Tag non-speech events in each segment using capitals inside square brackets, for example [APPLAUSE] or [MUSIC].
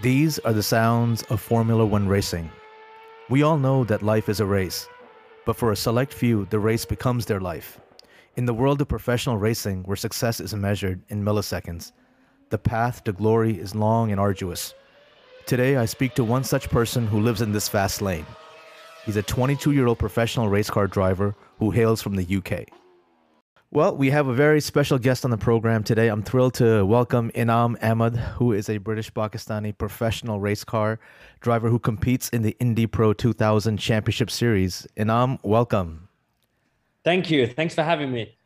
These are the sounds of Formula One racing. We all know that life is a race, but for a select few, the race becomes their life. In the world of professional racing, where success is measured in milliseconds, the path to glory is long and arduous. Today, I speak to one such person who lives in this fast lane. He's a 22 year old professional race car driver who hails from the UK. Well, we have a very special guest on the program today. I'm thrilled to welcome Enaam Ahmed, who is a British Pakistani professional race car driver who competes in the Indy Pro 2000 Championship Series. Enaam, welcome. Thank you. Thanks for having me.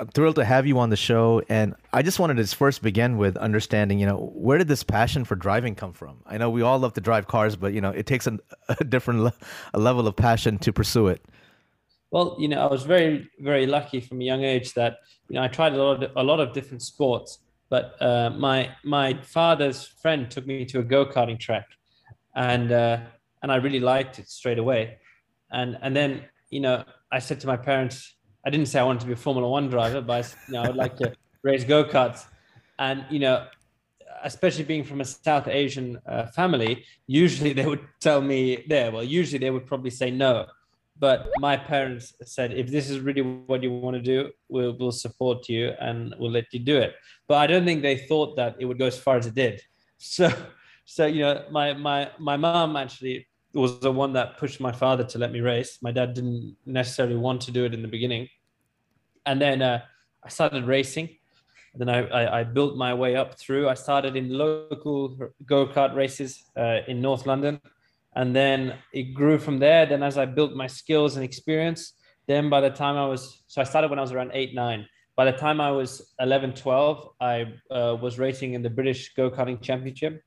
I'm thrilled to have you on the show. And I just wanted to first begin with understanding, you know, where did this passion for driving come from? I know we all love to drive cars, but, you know, it takes a, [LAUGHS] a different le- a level of passion to pursue it. Well, you know, I was very, very lucky from a young age that you know I tried a lot of a lot of different sports. But uh, my my father's friend took me to a go karting track, and uh, and I really liked it straight away. And and then you know I said to my parents, I didn't say I wanted to be a Formula One driver, but I, you know I would like to [LAUGHS] race go karts. And you know, especially being from a South Asian uh, family, usually they would tell me there. Well, usually they would probably say no but my parents said if this is really what you want to do we'll, we'll support you and we'll let you do it. But i don't think they thought that it would go as far as it did. [LAUGHS] So so you know my my my mom actually was the one that pushed my father to let me race. My dad didn't necessarily want to do it in the beginning. And then uh, i started racing. Then I, I, I, built my way up through. I started in local go-kart races uh, in north london and then it grew from there. Then as i built my skills and experience then by the time i was so i started when i was around 8 9 by the time i was 11 12 i uh, was racing in the british go-karting championship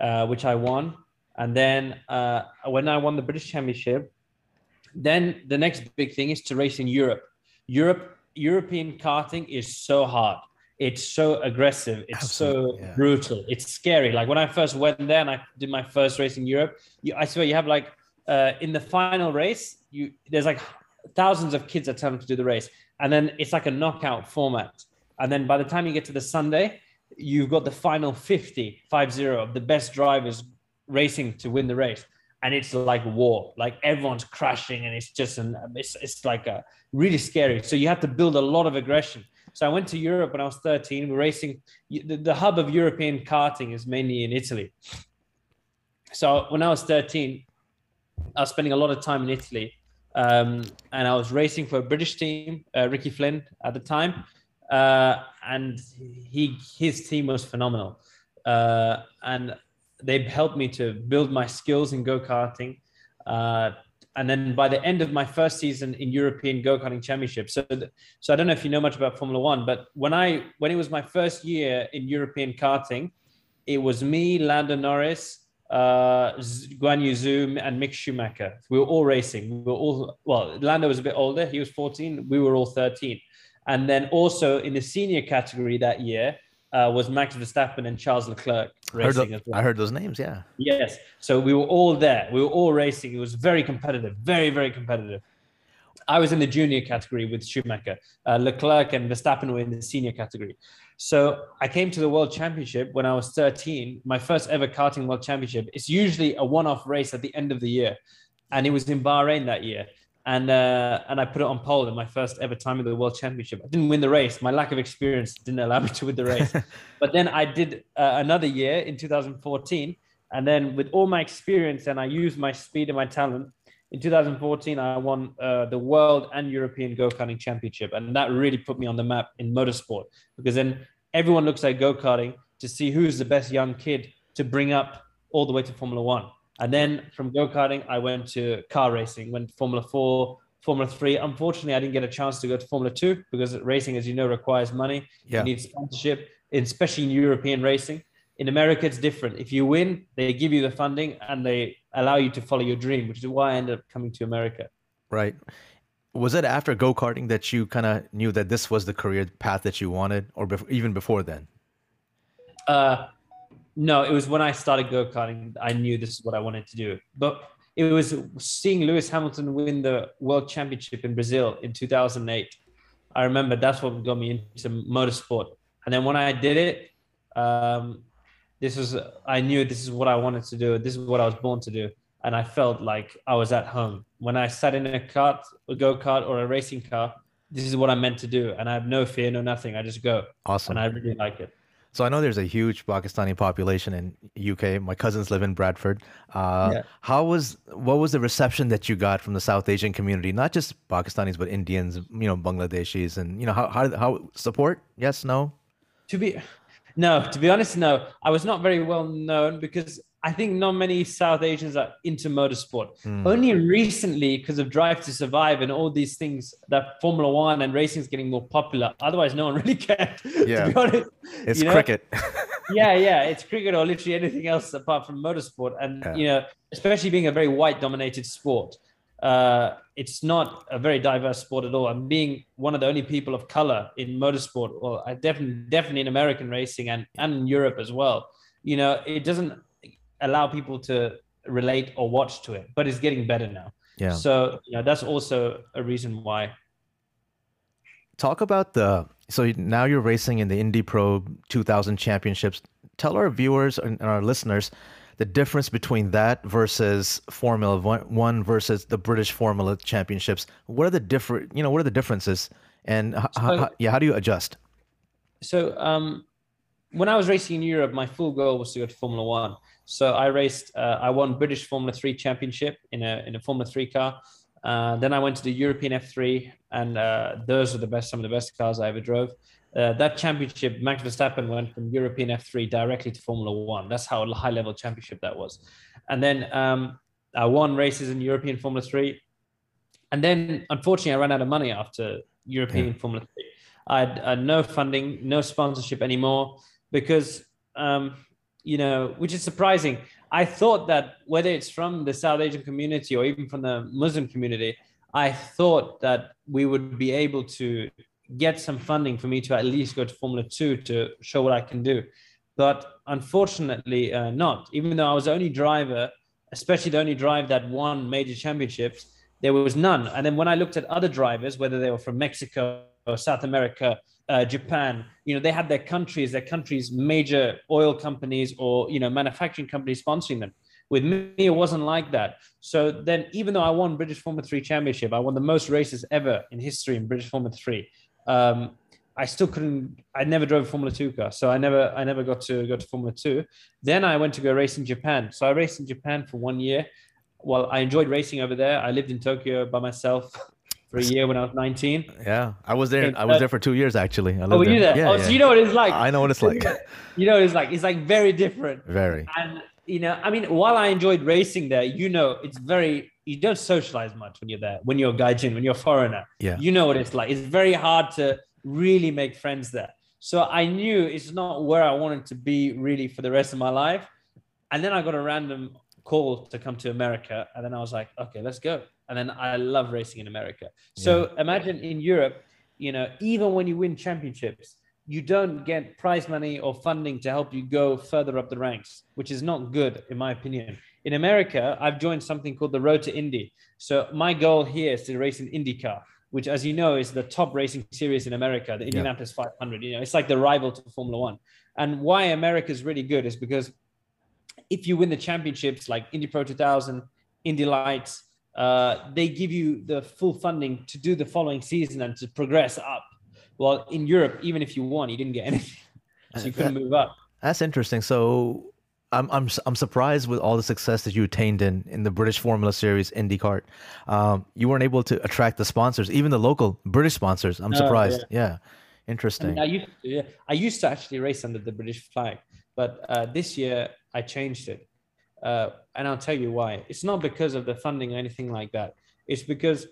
uh, which i won. And then uh, when i won the british championship then the next big thing is to race in europe. Europe european karting is so hard it's so aggressive it's Absolutely, so yeah. brutal it's scary. Like when i first went there and i did my first race in europe you, i swear you have like uh, in the final race you there's like thousands of kids attempting to do the race and then it's like a knockout format. And then by the time you get to the sunday you've got the final 50 5-0 of the best drivers racing to win the race. And it's like war. Like everyone's crashing and it's just an it's, it's like a really scary. So you have to build a lot of aggression so I went to Europe when I was 13. We're racing. The, the hub of European karting is mainly in Italy. So when I was 13, I was spending a lot of time in Italy. Um, and I was racing for a British team, uh, Ricky Flynn at the time. Uh, and he his team was phenomenal. Uh, and they helped me to build my skills in go-karting, uh, and then by the end of my first season in European Go Karting Championship, so so I don't know if you know much about Formula One, but when I when it was my first year in European karting, it was me, Lando Norris, uh, Guanyu Zhou, and Mick Schumacher. We were all racing. We were all well. Lando was a bit older; he was 14. We were all 13. And then also in the senior category that year, uh, was Max Verstappen and Charles Leclerc racing I heard, well. I heard those names, yeah. Yes. So we were all there. We were all racing. It was very competitive, very, very competitive. I was in the junior category with Schumacher. Uh, Leclerc and Verstappen were in the senior category. So I came to the World Championship when I was 13, my first ever karting World Championship. It's usually a one off race at the end of the year. And it was in Bahrain that year and uh, and I put it on pole in my first ever time in the World Championship. I didn't win the race. My lack of experience didn't allow me to win the race. [LAUGHS] but then I did uh, another year in 2014, and then with all my experience and I used my speed and my talent. In 2014, I won uh, the World and European Go Karting Championship, and that really put me on the map in motorsport because then everyone looks at go karting to see who's the best young kid to bring up all the way to Formula One. And then from go karting, I went to car racing, went Formula Four, Formula Three. Unfortunately, I didn't get a chance to go to Formula Two because racing, as you know, requires money. Yeah. You need sponsorship, especially in European racing. In America, it's different. If you win, they give you the funding and they allow you to follow your dream, which is why I ended up coming to America. Right. Was it after go karting that you kind of knew that this was the career path that you wanted, or even before then? Uh, no, it was when I started go karting. I knew this is what I wanted to do. But it was seeing Lewis Hamilton win the World Championship in Brazil in 2008. I remember that's what got me into motorsport. And then when I did it, um, this was I knew this is what I wanted to do. This is what I was born to do, and I felt like I was at home when I sat in a kart, a go kart, or a racing car. This is what I'm meant to do, and I have no fear, no nothing. I just go. Awesome. And I really like it. So I know there's a huge Pakistani population in UK. My cousins live in Bradford. Uh, yeah. How was what was the reception that you got from the South Asian community? Not just Pakistanis, but Indians, you know, Bangladeshis, and you know how how, how support? Yes, no. To be, no. To be honest, no. I was not very well known because I think not many South Asians are into motorsport. Mm. Only recently, because of Drive to Survive and all these things, that Formula One and racing is getting more popular. Otherwise, no one really [LAUGHS] cared. Yeah, to be honest, it's you know? cricket. [LAUGHS] yeah, yeah, it's cricket or literally anything else apart from motorsport. And yeah. you know, especially being a very white-dominated sport, uh, it's not a very diverse sport at all. And being one of the only people of color in motorsport, well, definitely, definitely in American racing and and in Europe as well. You know, it doesn't allow people to relate or watch to it, but it's getting better now. Yeah. So you know, that's also a reason why. Talk about the so now you're racing in the Indy Pro 2000 championships. Tell our viewers and our listeners the difference between that versus Formula One versus the British Formula Championships. What are the different? You know, what are the differences? And so, yeah, how do you adjust? So um, when I was racing in Europe, my full goal was to go to Formula One. So I raced, uh, I won British Formula Three championship in a in a Formula Three car. Uh, then I went to the European F3, and uh, those were the best, some of the best cars I ever drove. Uh, that championship, Max Verstappen went from European F3 directly to Formula One. That's how high level championship that was. And then um, I won races in European Formula Three. And then, unfortunately, I ran out of money after European yeah. Formula Three. I had, I had no funding, no sponsorship anymore because um, you know, which is surprising. I thought that whether it's from the South Asian community or even from the Muslim community, I thought that we would be able to get some funding for me to at least go to Formula Two to show what I can do. But unfortunately, uh, not. Even though I was the only driver, especially the only driver that won major championships, there was none. And then when I looked at other drivers, whether they were from Mexico or South America uh, Japan, you know, they had their countries, their countries' major oil companies or you know manufacturing companies sponsoring them. With me, it wasn't like that. So then, even though I won British Formula Three Championship, I won the most races ever in history in British Formula Three. Um, I still couldn't. I never drove a Formula Two car, so I never, I never got to go to Formula Two. Then I went to go race in Japan. So I raced in Japan for one year. Well, I enjoyed racing over there. I lived in Tokyo by myself. [LAUGHS] for a year when I was 19. Yeah, I was there. I was there uh, for two years actually. I oh, were you there? Yeah, oh, yeah. so you know what it's like. I know what it's [LAUGHS] like. you know what it's like. It's like very different. Very. And you know, I mean, while I enjoyed racing there, you know, it's very. You don't socialize much when you're there. When you're a gaijin, when you're a foreigner. Yeah. You know what it's like. It's very hard to really make friends there. So I knew it's not where I wanted to be really for the rest of my life. And then I got a random call to come to America, and then I was like, okay, let's go and then I love racing in America. So yeah. imagine in Europe, you know, even when you win championships, you don't get prize money or funding to help you go further up the ranks, which is not good, in my opinion. In America, I've joined something called the Road to Indy. So my goal here is to race in IndyCar, which, as you know, is the top racing series in America, the Indianapolis yeah. 500. You know, it's like the rival to Formula One. And why America is really good is because if you win the championships like Indy Pro 2000, Indy Lights, uh, they give you the full funding to do the following season and to progress up. Well, in Europe, even if you won, you didn't get anything, [LAUGHS] so you couldn't move up. That's interesting. So I'm I'm I'm surprised with all the success that you attained in in the British Formula Series IndyCar. Um, you weren't able to attract the sponsors, even the local British sponsors. I'm surprised. yeah. yeah. interesting. I, mean, I used to, yeah, I used to actually race under the British flag, but uh, this year I changed it. Uh, and I'll tell you why. It's not because of the funding or anything like that. It's because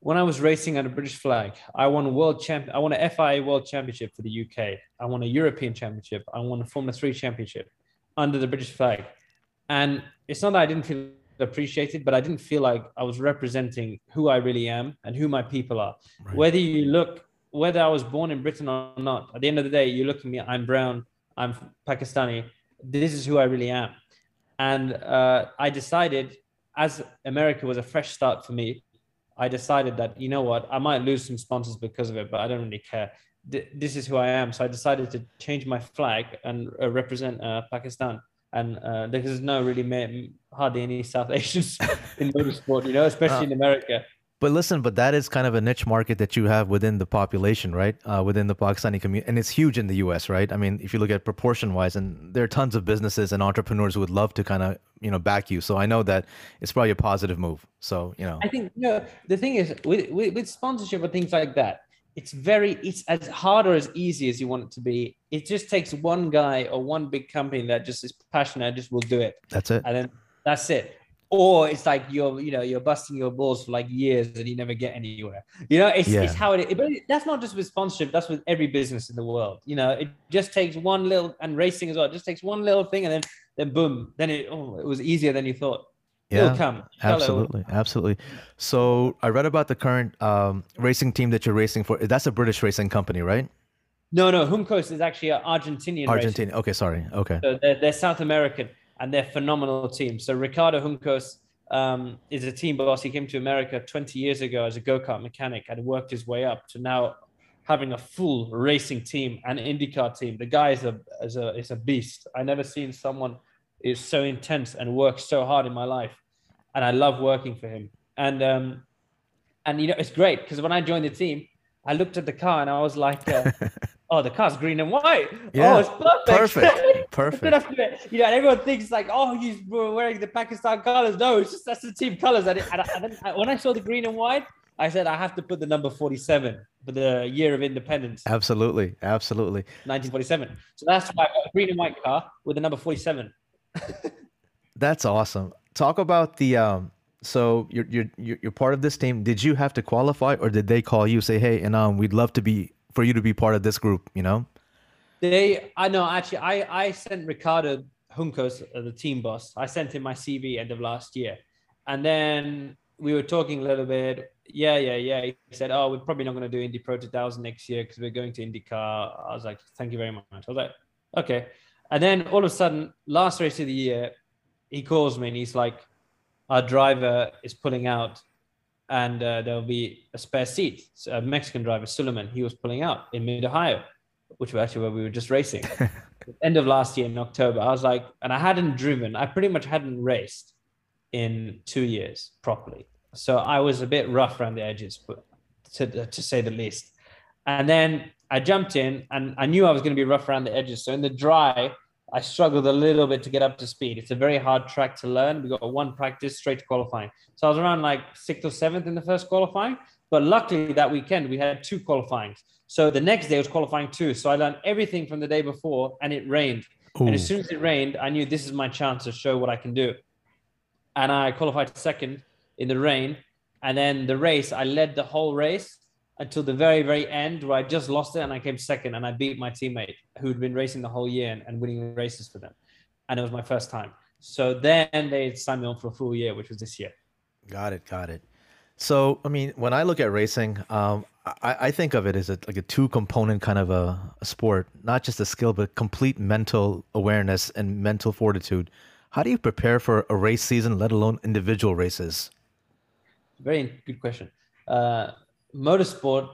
when I was racing under British flag, I won a world champ. I won a FIA World Championship for the UK. I won a European Championship. I won a Formula Three Championship under the British flag. And it's not that I didn't feel appreciated, but I didn't feel like I was representing who I really am and who my people are. Right. Whether you look, whether I was born in Britain or not, at the end of the day, you look at me. I'm brown. I'm Pakistani. This is who I really am. And uh, I decided, as America was a fresh start for me, I decided that, you know what, I might lose some sponsors because of it, but I don't really care. this is who I am. So I decided to change my flag and uh, represent uh, Pakistan. And uh, there's no really hardly any South [LAUGHS] Asians in motorsport, you know, especially uh, in America. But listen, but that is kind of a niche market that you have within the population, right? Uh, within the Pakistani community, and it's huge in the U.S., right? I mean, if you look at proportion-wise, and there are tons of businesses and entrepreneurs who would love to kind of, you know, back you. So I know that it's probably a positive move. So you know, I think you know, the thing is with, with, with sponsorship or things like that, it's very it's as hard or as easy as you want it to be. It just takes one guy or one big company that just is passionate, and just will do it. That's it, and then that's it or it's like you're you know you're busting your balls for like years and you never get anywhere. You know it's, yeah. it's how it is but that's not just with sponsorship that's with every business in the world. You know it just takes one little and racing as well it just takes one little thing and then then boom then it oh it was easier than you thought. Yeah It'll come. Absolutely Hello. absolutely so i read about the current um, racing team that you're racing for. That's a british racing company right? No no Juncos is actually an argentinian argentinian okay sorry okay. So they're, they're south american and they're phenomenal team. So Ricardo Juncos um, is a team boss. He came to America 20 years ago as a go kart mechanic and worked his way up to now having a full racing team and IndyCar team. The guy is a is a is a beast. I never seen someone is so intense and works so hard in my life, and I love working for him. And um, and you know it's great because when I joined the team, I looked at the car and I was like. Uh, [LAUGHS] oh, the car's green and white. Yeah, oh, it's perfect. Perfect. Perfect. you know, and everyone thinks like, oh, he's wearing the Pakistan colors. No, it's just that's the team colors. And, and, and then when I saw the green and white, I said I have to put the number 47 for the year of independence. Absolutely, absolutely. 1947. So that's why I got a green and white car with the number 47. [LAUGHS] that's awesome. Talk about the um. So you're you're you're part of this team. Did you have to qualify, or did they call you say, "Hey, and um, we'd love to be for you to be part of this group, you know? They, I know, actually, I, I sent Ricardo Juncos, uh, the team boss, I sent him my CV end of last year. And then we were talking a little bit. Yeah, yeah, yeah. He said, Oh, we're probably not going to do Indy Pro 2000 next year because we're going to IndyCar. I was like, Thank you very much. I was like, Okay. And then all of a sudden, last race of the year, he calls me and he's like, Our driver is pulling out and uh, there'll be a spare seat. So a Mexican driver, Sulaiman, he was pulling out in mid Ohio, which was actually where we were just racing. [LAUGHS] End of last year in October, I was like, and I hadn't driven, I pretty much hadn't raced in two years properly. So I was a bit rough around the edges, but to, to say the least. And then I jumped in and I knew I was going to be rough around the edges. So in the dry, I struggled a little bit to get up to speed. It's a very hard track to learn. We got one practice straight to qualifying. So I was around like sixth or seventh in the first qualifying. But luckily that weekend we had two qualifying. So the next day was qualifying two. So I learned everything from the day before and it rained. Ooh. And as soon as it rained, I knew this is my chance to show what I can do. And I qualified second in the rain. And then the race, I led the whole race until the very, very end where I just lost it and I came second and I beat my teammate who'd been racing the whole year and, and winning races for them. And it was my first time. So then they signed me on for a full year, which was this year. Got it. Got it. So, I mean, when I look at racing, um, I, I, think of it as a, like a two component kind of a, a, sport, not just a skill, but complete mental awareness and mental fortitude. How do you prepare for a race season, let alone individual races? Very good question. Uh, motorsport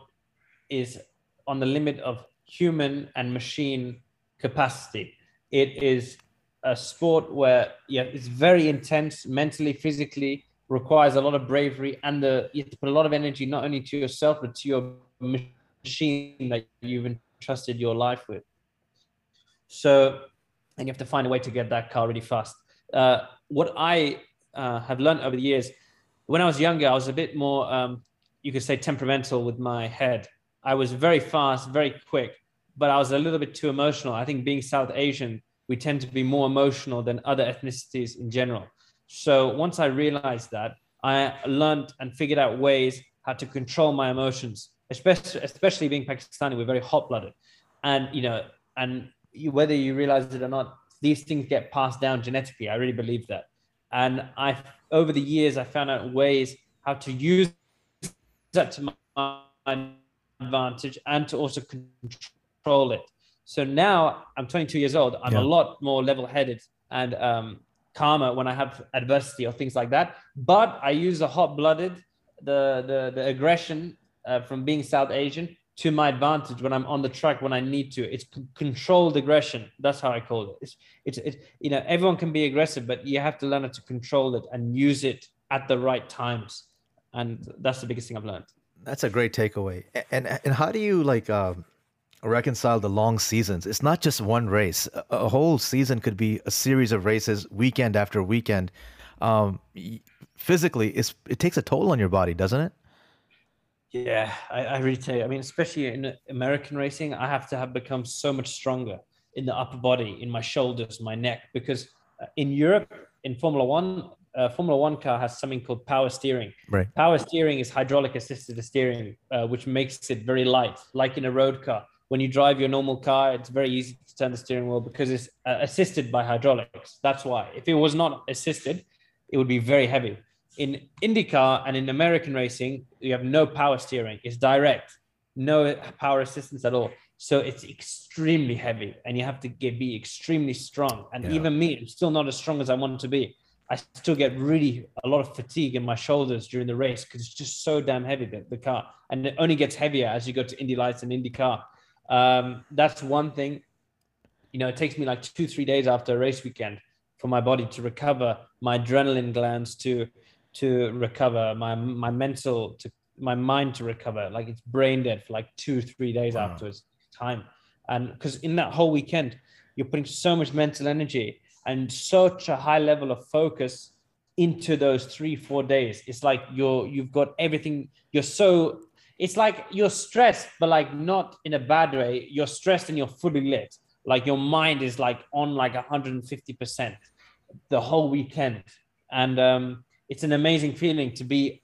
is on the limit of human and machine capacity. It is a sport where yeah, it's very intense mentally, physically, requires a lot of bravery, and the, you have to put a lot of energy not only to yourself but to your machine that you've entrusted your life with. So, and you have to find a way to get that car really fast. Uh, what I uh, have learned over the years, when I was younger, I was a bit more um, you could say temperamental with my head. I was very fast, very quick, but I was a little bit too emotional. I think being South Asian, we tend to be more emotional than other ethnicities in general. So once I realized that, I learned and figured out ways how to control my emotions, especially especially being Pakistani, we're very hot-blooded, and you know, and you, whether you realize it or not, these things get passed down genetically. I really believe that, and I over the years I found out ways how to use that to my advantage and to also control it. So now I'm 22 years old. I'm yeah. a lot more level-headed and um, calmer when I have adversity or things like that. But I use the hot-blooded, the the, the aggression uh, from being South Asian to my advantage when I'm on the track when I need to. It's controlled aggression. That's how I call it. It's, it's, it's, you know, everyone can be aggressive, but you have to learn how to control it and use it at the right times. And that's the biggest thing I've learned. That's a great takeaway. And and how do you like um, reconcile the long seasons? It's not just one race. A, whole season could be a series of races, weekend after weekend. Um, physically, it's, it takes a toll on your body, doesn't it? Yeah, I, I really tell you. I mean, especially in American racing, I have to have become so much stronger in the upper body, in my shoulders, my neck, because uh, in Europe, in Formula One, uh, Formula One car has something called power steering. Right. Power steering is hydraulic assisted steering, uh, which makes it very light, like in a road car. When you drive your normal car, it's very easy to turn the steering wheel because it's uh, assisted by hydraulics. That's why. If it was not assisted, it would be very heavy in IndyCar and in American racing, you have no power steering. It's direct, no power assistance at all. So it's extremely heavy, and you have to get, be extremely strong. And yeah. even me, I'm still not as strong as I want to be. I still get really a lot of fatigue in my shoulders during the race because it's just so damn heavy the, the car, and it only gets heavier as you go to Indy Lights and IndyCar. Um, that's one thing. You know, it takes me like two, three days after a race weekend for my body to recover my adrenaline glands to to recover, my my mental to my mind to recover. Like it's brain dead for like two, three days wow. afterwards. Time. And because in that whole weekend, you're putting so much mental energy and such a high level of focus into those three, four days. It's like you're you've got everything, you're so it's like you're stressed, but like not in a bad way. You're stressed and you're fully lit. Like your mind is like on like 150% the whole weekend. And um it's an amazing feeling to be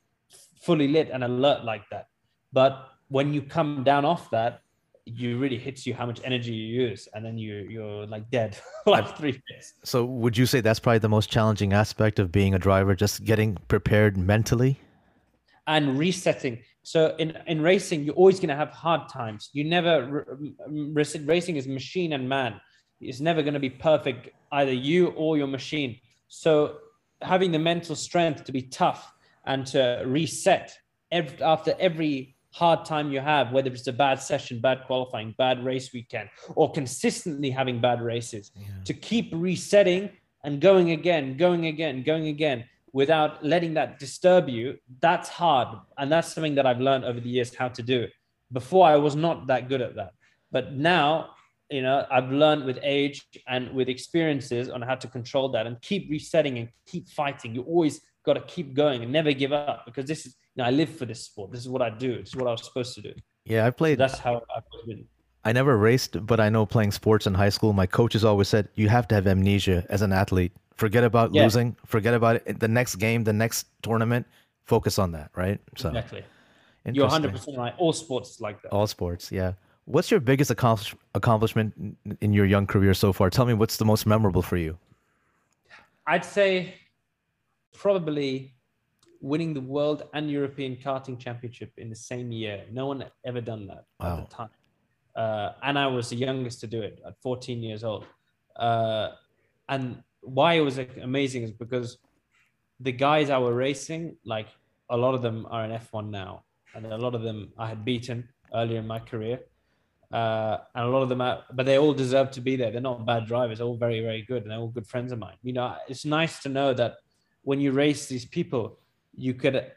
fully lit and alert like that. But when you come down off that, you really hits you how much energy you use, and then you you're like dead [LAUGHS] like three days. So would you say that's probably the most challenging aspect of being a driver, just getting prepared mentally? And resetting. So in, in racing, you're always going to have hard times. You never racing is machine and man. It's never going to be perfect, either you or your machine. So having the mental strength to be tough and to reset every, after every hard time you have, whether it's a bad session, bad qualifying, bad race weekend, or consistently having bad races, yeah. to keep resetting and going again, going again, going again without letting that disturb you, that's hard. And that's something that I've learned over the years how to do. Before, I was not that good at that. But now you know i've learned with age and with experiences on how to control that and keep resetting and keep fighting you always got to keep going and never give up because this is you know i live for this sport this is what i do this is what i was supposed to do yeah i played so that's how i've been i never raced but i know playing sports in high school my coaches always said you have to have amnesia as an athlete forget about yeah. losing forget about it the next game the next tournament focus on that right so exactly you're 100% right all sports like that all sports yeah What's your biggest accomplishment in your young career so far? Tell me what's the most memorable for you. I'd say probably winning the world and European karting championship in the same year. No one ever done that wow. at the time. Uh, and I was the youngest to do it at 14 years old. Uh, and why it was amazing is because the guys I were racing, like a lot of them are in F1 now, and a lot of them I had beaten earlier in my career uh, and a lot of them are, but they all deserve to be there. They're not bad drivers, they're all very, very good, and they're all good friends of mine. You know, it's nice to know that when you race these people, you could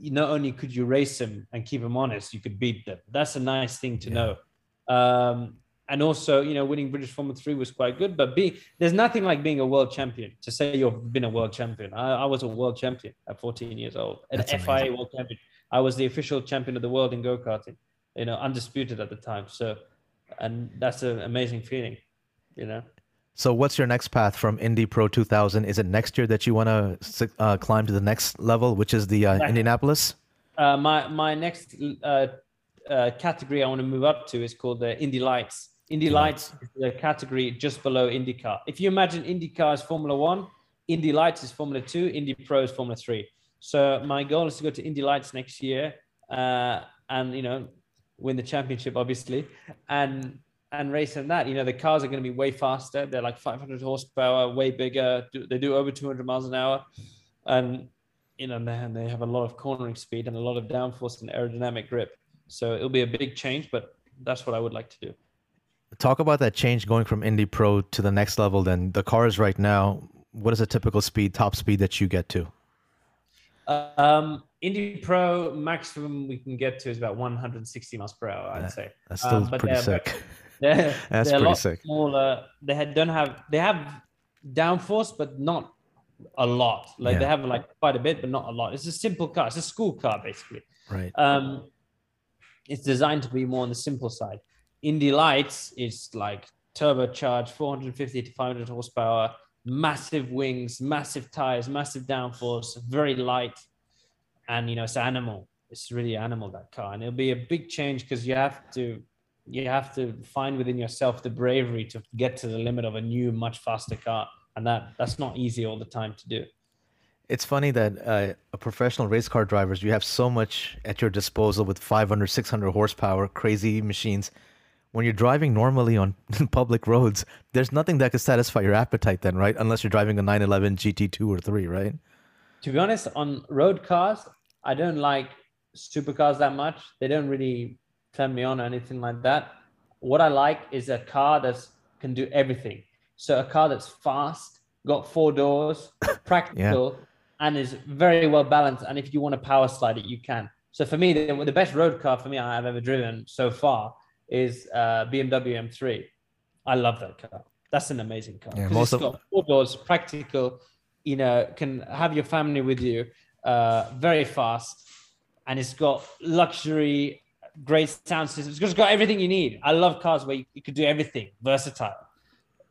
not only could you race them and keep them honest, you could beat them. That's a nice thing to yeah. know. Um, and also, you know, winning British Formula Three was quite good. But being there's nothing like being a world champion. To say you've been a world champion, I, I was a world champion at 14 years old, an FIA world champion. I was the official champion of the world in go karting you know, undisputed at the time. So, and that's an amazing feeling, you know. So, what's your next path from Indy Pro 2000? Is it next year that you want to uh, climb to the next level, which is the uh, Indianapolis? Uh, my my next uh, uh, category I want to move up to is called the Indy Lights. Indy Lights is the category just below IndyCar. If you imagine IndyCar is Formula One, Indy Lights is Formula Two, Indy Pro is Formula Three. So my goal is to go to Indy Lights next year, uh, and you know win the championship, obviously, and and race in that. You know, the cars are going to be way faster. They're like 500 horsepower, way bigger. They do over 200 miles an hour, and you know, and they have a lot of cornering speed and a lot of downforce and aerodynamic grip. So it'll be a big change, but that's what I would like to do. Talk about that change going from Indy Pro to the next level. Then the cars right now, what is a typical speed, top speed that you get to? Um, Indy Pro maximum we can get to is about 160 miles per hour. I'd say that's still um, pretty sick. [LAUGHS] They're, [LAUGHS] that's they're pretty sick. Smaller. They had, don't have they have downforce, but not a lot. Like Yeah. they have like quite a bit, but not a lot. It's a simple car. It's a school car basically. Right. Um, it's designed to be more on the simple side. Indy Lights is like turbocharged, 450 to 500 horsepower, massive wings, massive tires, massive downforce, very light, and you know it's animal. It's really animal that car, and it'll be a big change because you have to you have to find within yourself the bravery to get to the limit of a new, much faster car, and that that's not easy all the time to do. It's funny that uh, a professional race car drivers, you have so much at your disposal with 500, 600 horsepower, crazy machines. When you're driving normally on [LAUGHS] public roads, there's nothing that could satisfy your appetite then, right? Unless you're driving a 911 GT2 or 3, right? to be honest, on road cars, I don't like supercars that much. They don't really turn me on or anything like that. What I like is a car that can do everything. So a car that's fast, got four doors, [LAUGHS] practical, and is very well balanced. And if you want to power slide it, you can. So for me, the, the best road car for me I've ever driven so far is uh, BMW M3. I love that car. That's an amazing car. Yeah, most it's of- got four doors, practical. You know, can have your family with you. Uh, very fast, and it's got luxury, great sound system. It's got everything you need. I love cars where you, you could do everything, versatile.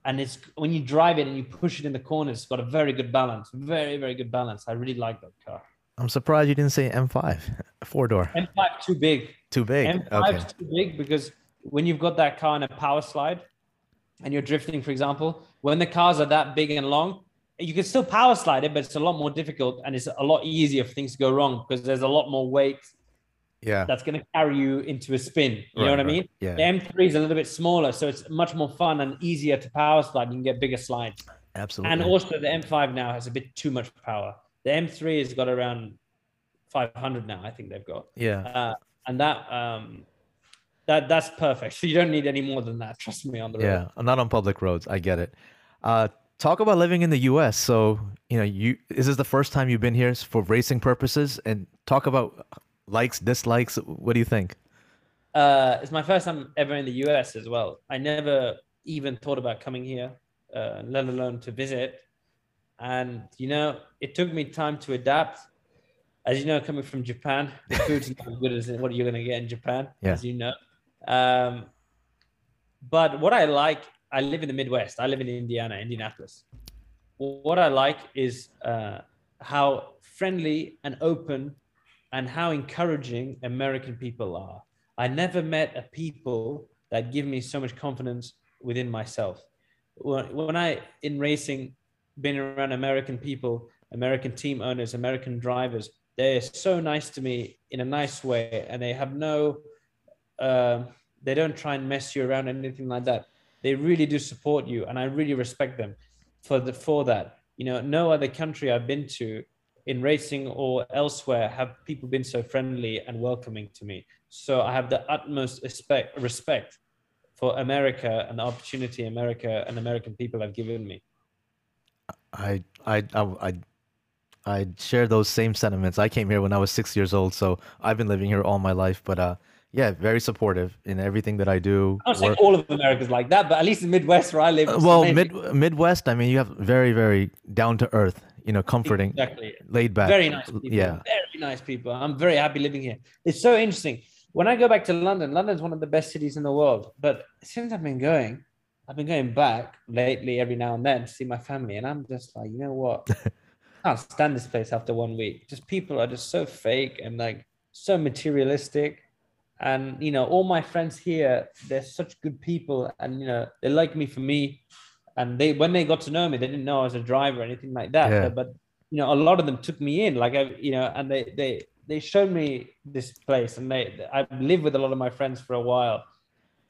And it's when you drive it and you push it in the corners, it's got a very good balance. Very, very good balance. I really like that car. I'm surprised you didn't say M5, four door. M5 too big. Too big. M5 Okay. too big because when you've got that car in a power slide and you're drifting, for example, when the cars are that big and long, you can still power slide it, but it's a lot more difficult and it's a lot easier for things to go wrong because there's a lot more weight Yeah. that's going to carry you into a spin. You know Right, what I mean? Yeah. The M3 is a little bit smaller, so it's much more fun and easier to power slide. You can get bigger slides. Absolutely. And also, the M5 now has a bit too much power. The M3 has got around 500 now, I think they've got. yeah. Uh, and that um, that that's perfect. So [LAUGHS] you don't need any more than that. Trust me on the road. Yeah. I'm not on public roads. I get it. Uh, talk about living in the U.S. So you know, you is this the first time you've been here for racing purposes? And talk about likes, dislikes. What do you think? Uh, it's my first time ever in the US as well. I never even thought about coming here, uh, let alone to visit. And you know, it took me time to adapt. As you know, coming from Japan, the food's not as good as what you're going to get in Japan, Yeah. as you know. Um, but what I like, I live in the Midwest. I live in Indiana, Indianapolis. What I like is uh, how friendly and open and how encouraging American people are. I never met a people that give me so much confidence within myself. When, I, in racing, been around American people, American team owners, American drivers, they're so nice to me in a nice way, and they have no, um they don't try and mess you around or anything like that. They really do support you, and I really respect them for the for that. You know, no other country I've been to in racing or elsewhere have people been so friendly and welcoming to me. So I have the utmost respect respect for America and the opportunity America and American people have given me. I I I I, I share those same sentiments. I came here when I was six years old, so I've been living here all my life. But uh, yeah, very supportive in everything that I do. Not saying all of America's like that, but at least in Midwest where I live. Well, amazing. mid Midwest. I mean, you have very very down to earth. You know, comforting, exactly. laid back. Very nice people. Yeah. Very nice people. I'm very happy living here. It's so interesting. When I go back to London, London's one of the best cities in the world. But since I've been going, I've been going back lately every now and then to see my family. And I'm just like, you know what? I [LAUGHS] can't stand this place after one week. Just people are just so fake and like so materialistic. And you know, all my friends here, they're such good people, and you know, they like me for me. And they when they got to know me, they didn't know I was a driver or anything like that. Yeah. But, you know, a lot of them took me in, like I, you know, and they they they showed me this place, and they I lived with a lot of my friends for a while,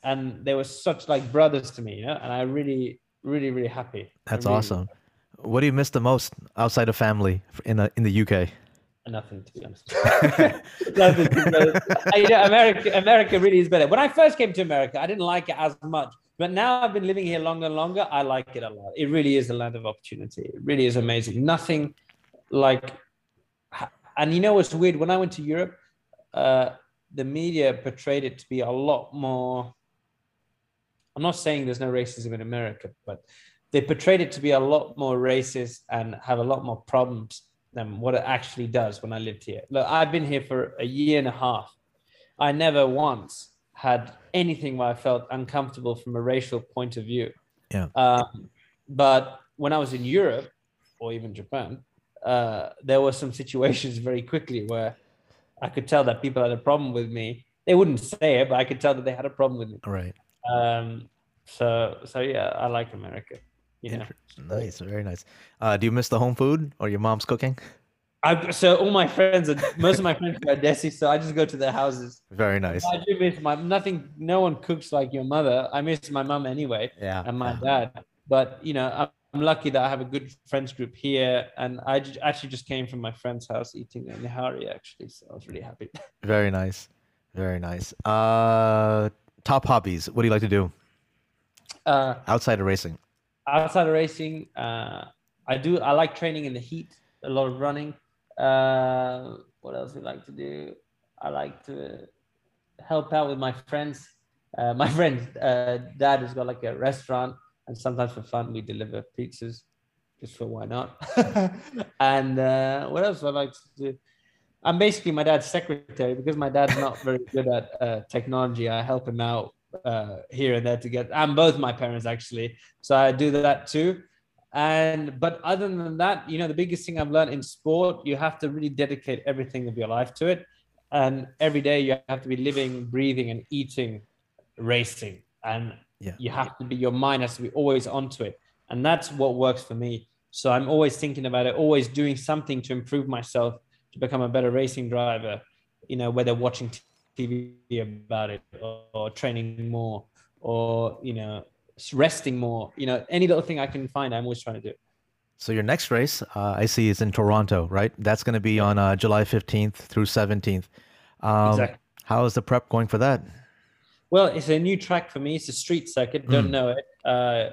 and they were such like brothers to me, you know, and I really, really, really happy. That's really- awesome. What do you miss the most outside of family in the in the UK? Nothing to be honest. [LAUGHS] Nothing to. I, America, America really is better. When I first came to America, I didn't like it as much, but now I've been living here longer and longer. I like it a lot. It really is a land of opportunity. It really is amazing. Nothing like, and you know what's weird? When I went to Europe, uh, the media portrayed it to be a lot more. I'm not saying there's no racism in America, but they portrayed it to be a lot more racist and have a lot more problems than what it actually does when I lived here. Look, I've been here for a year and a half. I never once had anything where I felt uncomfortable from a racial point of view. Yeah. Um, but when I was in Europe or even Japan, uh, there were some situations very quickly where I could tell that people had a problem with me. They wouldn't say it, but I could tell that they had a problem with me. Right. Um, so, so yeah, I like America. Yeah. Nice, very nice. Uh, do you miss the home food or your mom's cooking? I, so all my friends, are, most of my friends are Desi, so I just go to their houses. Very nice. I do miss my nothing. No one cooks like your mother. I miss my mom anyway. Yeah. And my yeah. dad. But you know, I'm, lucky that I have a good friends group here, and I j- actually just came from my friend's house eating a nihari actually, so I was really happy. [LAUGHS] Very nice, very nice. Uh, top hobbies. What do you like to do Uh, outside of racing? Outside of racing, uh, I do. I like training in the heat. A lot of running. Uh, what else do I like to do? I like to help out with my friends. Uh, [LAUGHS] my friend's uh, dad has got like a restaurant, and sometimes for fun we deliver pizzas, just for why not. [LAUGHS] and uh, what else do I like to do? I'm basically my dad's secretary because my dad's not very good at uh, technology. I help him out uh, here and there to get. I'm both my parents actually, so I do that too. And but other than that, you know, the biggest thing I've learned in sport, you have to really dedicate everything of your life to it, and every day you have to be living, breathing, and eating, racing, and Yeah. you have to be your mind has to be always onto it, and that's what works for me. So I'm always thinking about it, always doing something to improve myself to become a better racing driver. You know, whether watching TV about it or, or training more or you know resting more. You know, any little thing I can find, I'm always trying to do. So your next race, uh, I see, is in Toronto, right? That's going to be on uh, July 15th through 17th. Um, Exactly. How is the prep going for that? Well, it's a new track for me. It's a street circuit. Don't Mm. know it. Uh,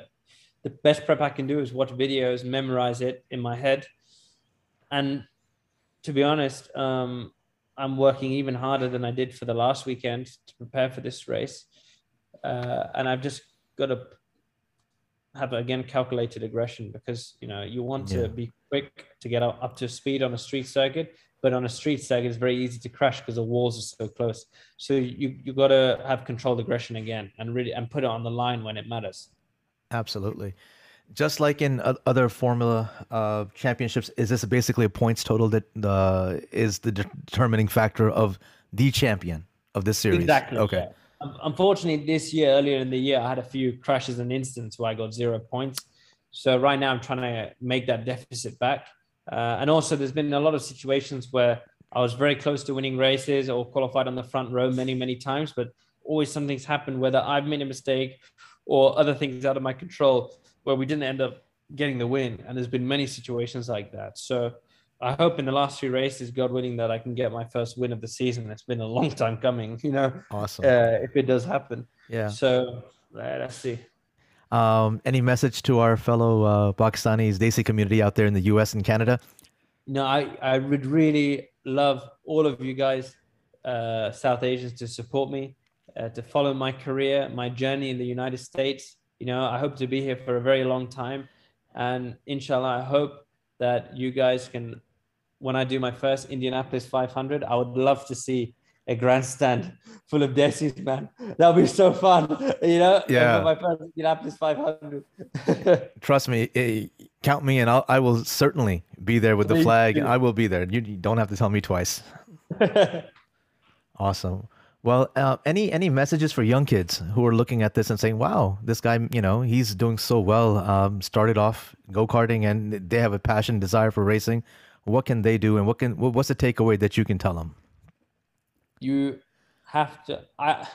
the best prep I can do is watch videos, memorize it in my head, and to be honest, um, I'm working even harder than I did for the last weekend to prepare for this race, uh, and I've just got to have again calculated aggression because you know you want Yeah. to be quick to get up, up to speed on a street circuit, but on a street circuit it's very easy to crash because the walls are so close. So you you got to have controlled aggression again and really and put it on the line when it matters. Absolutely. Just like in other Formula uh, championships, is this basically a points total that uh, is the determining factor of the champion of this series? Exactly. Okay. yeah. Unfortunately, this year, earlier in the year, I had a few crashes and incidents where I got zero points. So right now, I'm trying to make that deficit back. Uh, and also, there's been a lot of situations where I was very close to winning races or qualified on the front row many, many times, but always something's happened, whether I've made a mistake or other things out of my control, where we didn't end up getting the win. And there's been many situations like that. So I hope in the last few races, God willing, that I can get my first win of the season. It's been a long time coming, [LAUGHS] you know, Awesome. uh, if it does happen. yeah. So uh, let's see. Um, any message to our fellow uh, Pakistanis, Desi community out there in the U.S. and Canada? No, I, I would really love all of you guys, uh, South Asians, to support me, uh, to follow my career, my journey in the United States. You know, I hope to be here for a very long time. And inshallah, I hope that you guys can, when I do my first Indianapolis 500, I would love to see a grandstand [LAUGHS] full of Desis, man. That would be so fun, [LAUGHS] you know? Yeah. My first Indianapolis 500. [LAUGHS] Trust me, eh, count me in. I'll, I will certainly be there with the flag. I will be there. You don't have to tell me twice. Awesome. Well, uh, any any messages for young kids who are looking at this and saying, "Wow, this guy, you know, he's doing so well. Um, started off go karting, and they have a passion, desire for racing. What can they do, and what can what's the takeaway that you can tell them?" you have to i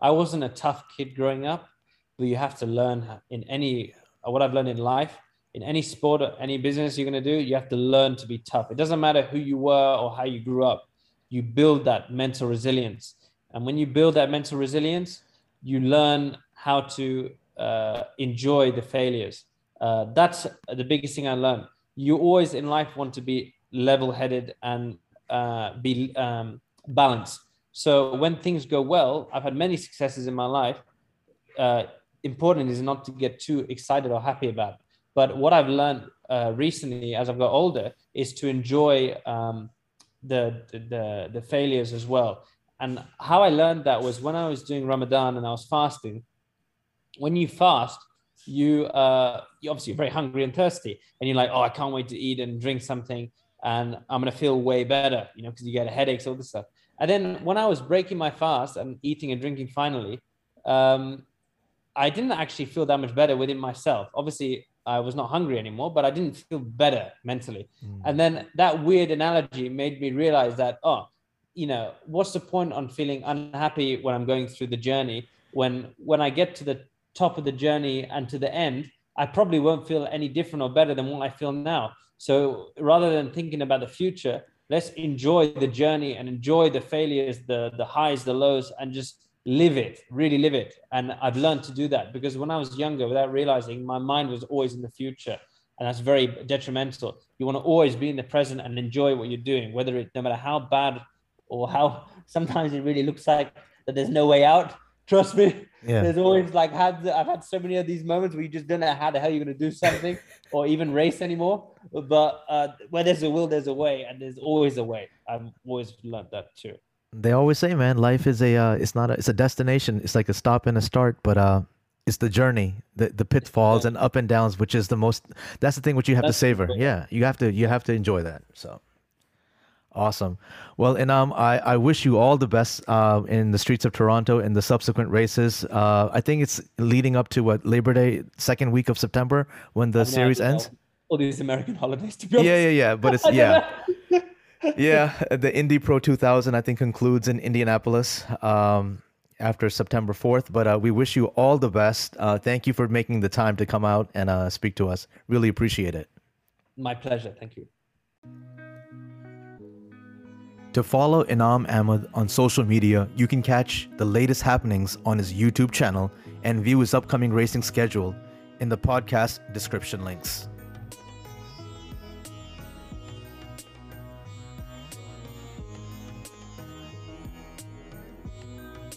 i wasn't a tough kid growing up but you have to learn in any what i've learned in life in any sport or any business you're going to do, you have to learn to be tough. It doesn't matter who you were or how you grew up, you build that mental resilience. And when you build that mental resilience, you learn how to uh, enjoy the failures. Uh, that's the biggest thing I learned. You always in life want to be level headed and uh, be um, balanced. So when things go well, I've had many successes in my life. Uh, important is not to get too excited or happy about. It. But what I've learned uh, recently, as I've got older, is to enjoy um, the, the the failures as well. And how I learned that was when I was doing Ramadan and I was fasting. When you fast, you uh, you obviously very hungry and thirsty, and you're like, oh, I can't wait to eat and drink something, and I'm gonna feel way better, you know, because you get headaches, all this stuff. And then when I was breaking my fast and eating and drinking finally, um, I didn't actually feel that much better within myself. Obviously, I was not hungry anymore, but I didn't feel better mentally. Mm. And then that weird analogy made me realize that, oh, you know, what's the point on feeling unhappy when I'm going through the journey? When when I get to the top of the journey and to the end, I probably won't feel any different or better than what I feel now. So rather than thinking about the future, let's enjoy the journey and enjoy the failures, the the highs, the lows, and just live it, really live it. And I've learned to do that because when I was younger, without realizing, my mind was always in the future. And that's very detrimental. You want to always be in the present and enjoy what you're doing, whether it, no matter how bad or how sometimes it really looks like that there's no way out. [LAUGHS] Trust me. Yeah. There's always like had I've had so many of these moments where you just don't know how the hell you're gonna do something [LAUGHS] or even race anymore. But uh, where there's a will, there's a way, and there's always a way. I've always learned that too they always say, man, life is a uh, it's not a, it's a destination. It's like a stop and a start, but uh, it's the journey, the the pitfalls yeah. and up and downs, which is the most. That's the thing which you have that's to savor. Yeah, you have to you have to enjoy that. So. Awesome. Well, and um, I, I wish you all the best uh, in the streets of Toronto in the subsequent races. Uh, I think it's leading up to what Labor Day, second week of September, when the series ends. All these American holidays, to be honest. Yeah, yeah, yeah. But it's yeah. [LAUGHS] yeah, the Indy Pro 2000 I think concludes in Indianapolis um, after September 4th. But uh, we wish you all the best. Uh, thank you for making the time to come out and uh, speak to us. Really appreciate it. My pleasure. Thank you. To follow Enaam Ahmed on social media, you can catch the latest happenings on his YouTube channel and view his upcoming racing schedule in the podcast description links.